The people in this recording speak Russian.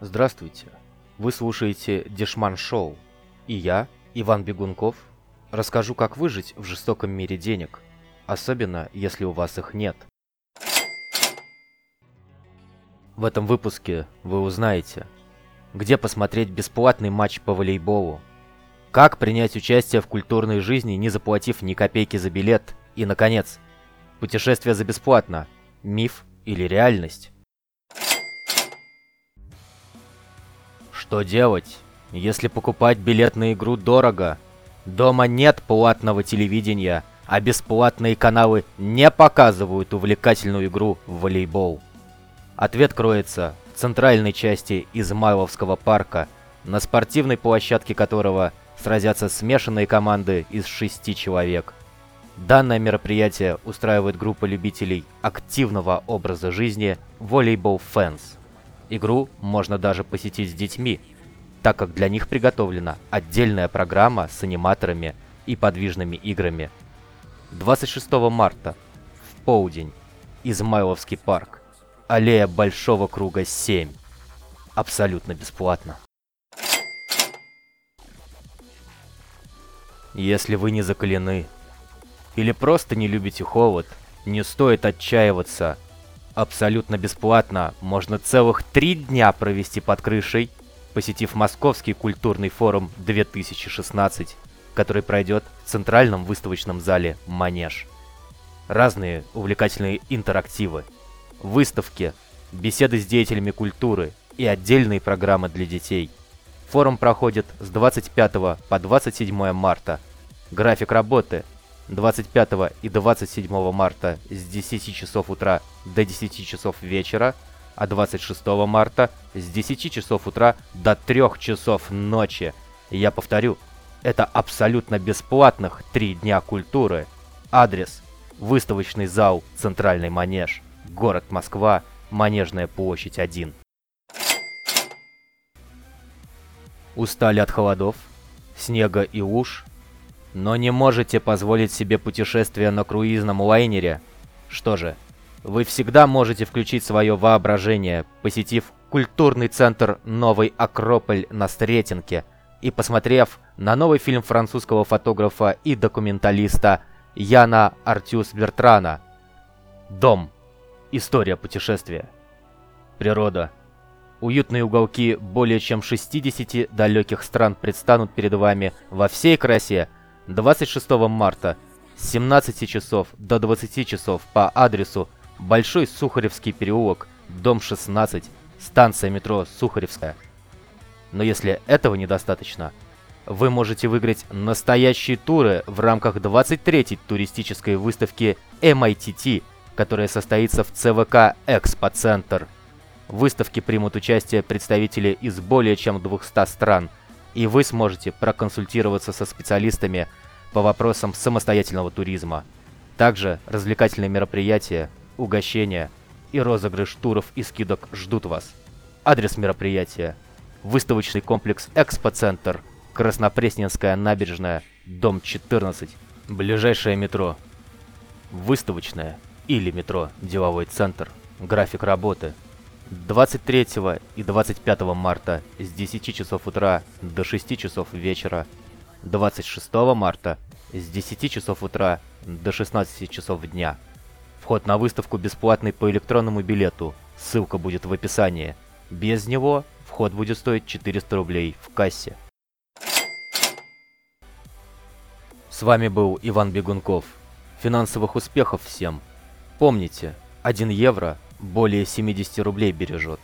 Здравствуйте. Вы слушаете Дешман Шоу. И я, Иван Бегунков, расскажу, как выжить в жестоком мире денег, особенно если у вас их нет. В этом выпуске вы узнаете, где посмотреть бесплатный матч по волейболу, как принять участие в культурной жизни, не заплатив ни копейки за билет, и, наконец, путешествие за бесплатно – миф или реальность. Что делать, если покупать билет на игру дорого? Дома нет платного телевидения, а бесплатные каналы не показывают увлекательную игру в волейбол. Ответ кроется в центральной части Измайловского парка, на спортивной площадке которого сразятся смешанные команды из шести человек. Данное мероприятие устраивает группа любителей активного образа жизни Volleyball Fans. Игру можно даже посетить с детьми, так как для них приготовлена отдельная программа с аниматорами и подвижными играми. 26 марта, в полдень, Измайловский парк, аллея Большого Круга 7. Абсолютно бесплатно. Если вы не закалены, или просто не любите холод, не стоит отчаиваться – абсолютно бесплатно. Можно целых три дня провести под крышей, посетив Московский культурный форум 2016, который пройдет в центральном выставочном зале «Манеж». Разные увлекательные интерактивы, выставки, беседы с деятелями культуры и отдельные программы для детей. Форум проходит с 25 по 27 марта. График работы – 25 и 27 марта с 10 часов утра до 10 часов вечера, а 26 марта с 10 часов утра до 3 часов ночи. Я повторю, это абсолютно бесплатных 3 дня культуры. Адрес – выставочный зал «Центральный манеж», город Москва, Манежная площадь 1. Устали от холодов, снега и луж – но не можете позволить себе путешествие на круизном лайнере? Что же, вы всегда можете включить свое воображение, посетив культурный центр «Новый Акрополь» на Стретинке и посмотрев на новый фильм французского фотографа и документалиста Яна Артюс Бертрана «Дом. История путешествия». Природа. Уютные уголки более чем 60 далеких стран предстанут перед вами во всей красе – 26 марта с 17 часов до 20 часов по адресу Большой Сухаревский переулок, дом 16, станция метро Сухаревская. Но если этого недостаточно, вы можете выиграть настоящие туры в рамках 23-й туристической выставки MITT, которая состоится в ЦВК Экспоцентр. В выставке примут участие представители из более чем 200 стран – и вы сможете проконсультироваться со специалистами по вопросам самостоятельного туризма. Также развлекательные мероприятия, угощения и розыгрыш туров и скидок ждут вас. Адрес мероприятия. Выставочный комплекс «Экспоцентр», Краснопресненская набережная, дом 14, ближайшее метро. Выставочное или метро «Деловой центр». График работы – 23 и 25 марта с 10 часов утра до 6 часов вечера, 26 марта с 10 часов утра до 16 часов дня. Вход на выставку бесплатный по электронному билету, ссылка будет в описании. Без него вход будет стоить 400 рублей в кассе. С вами был Иван Бегунков. Финансовых успехов всем! Помните, 1 евро более 70 рублей бережет.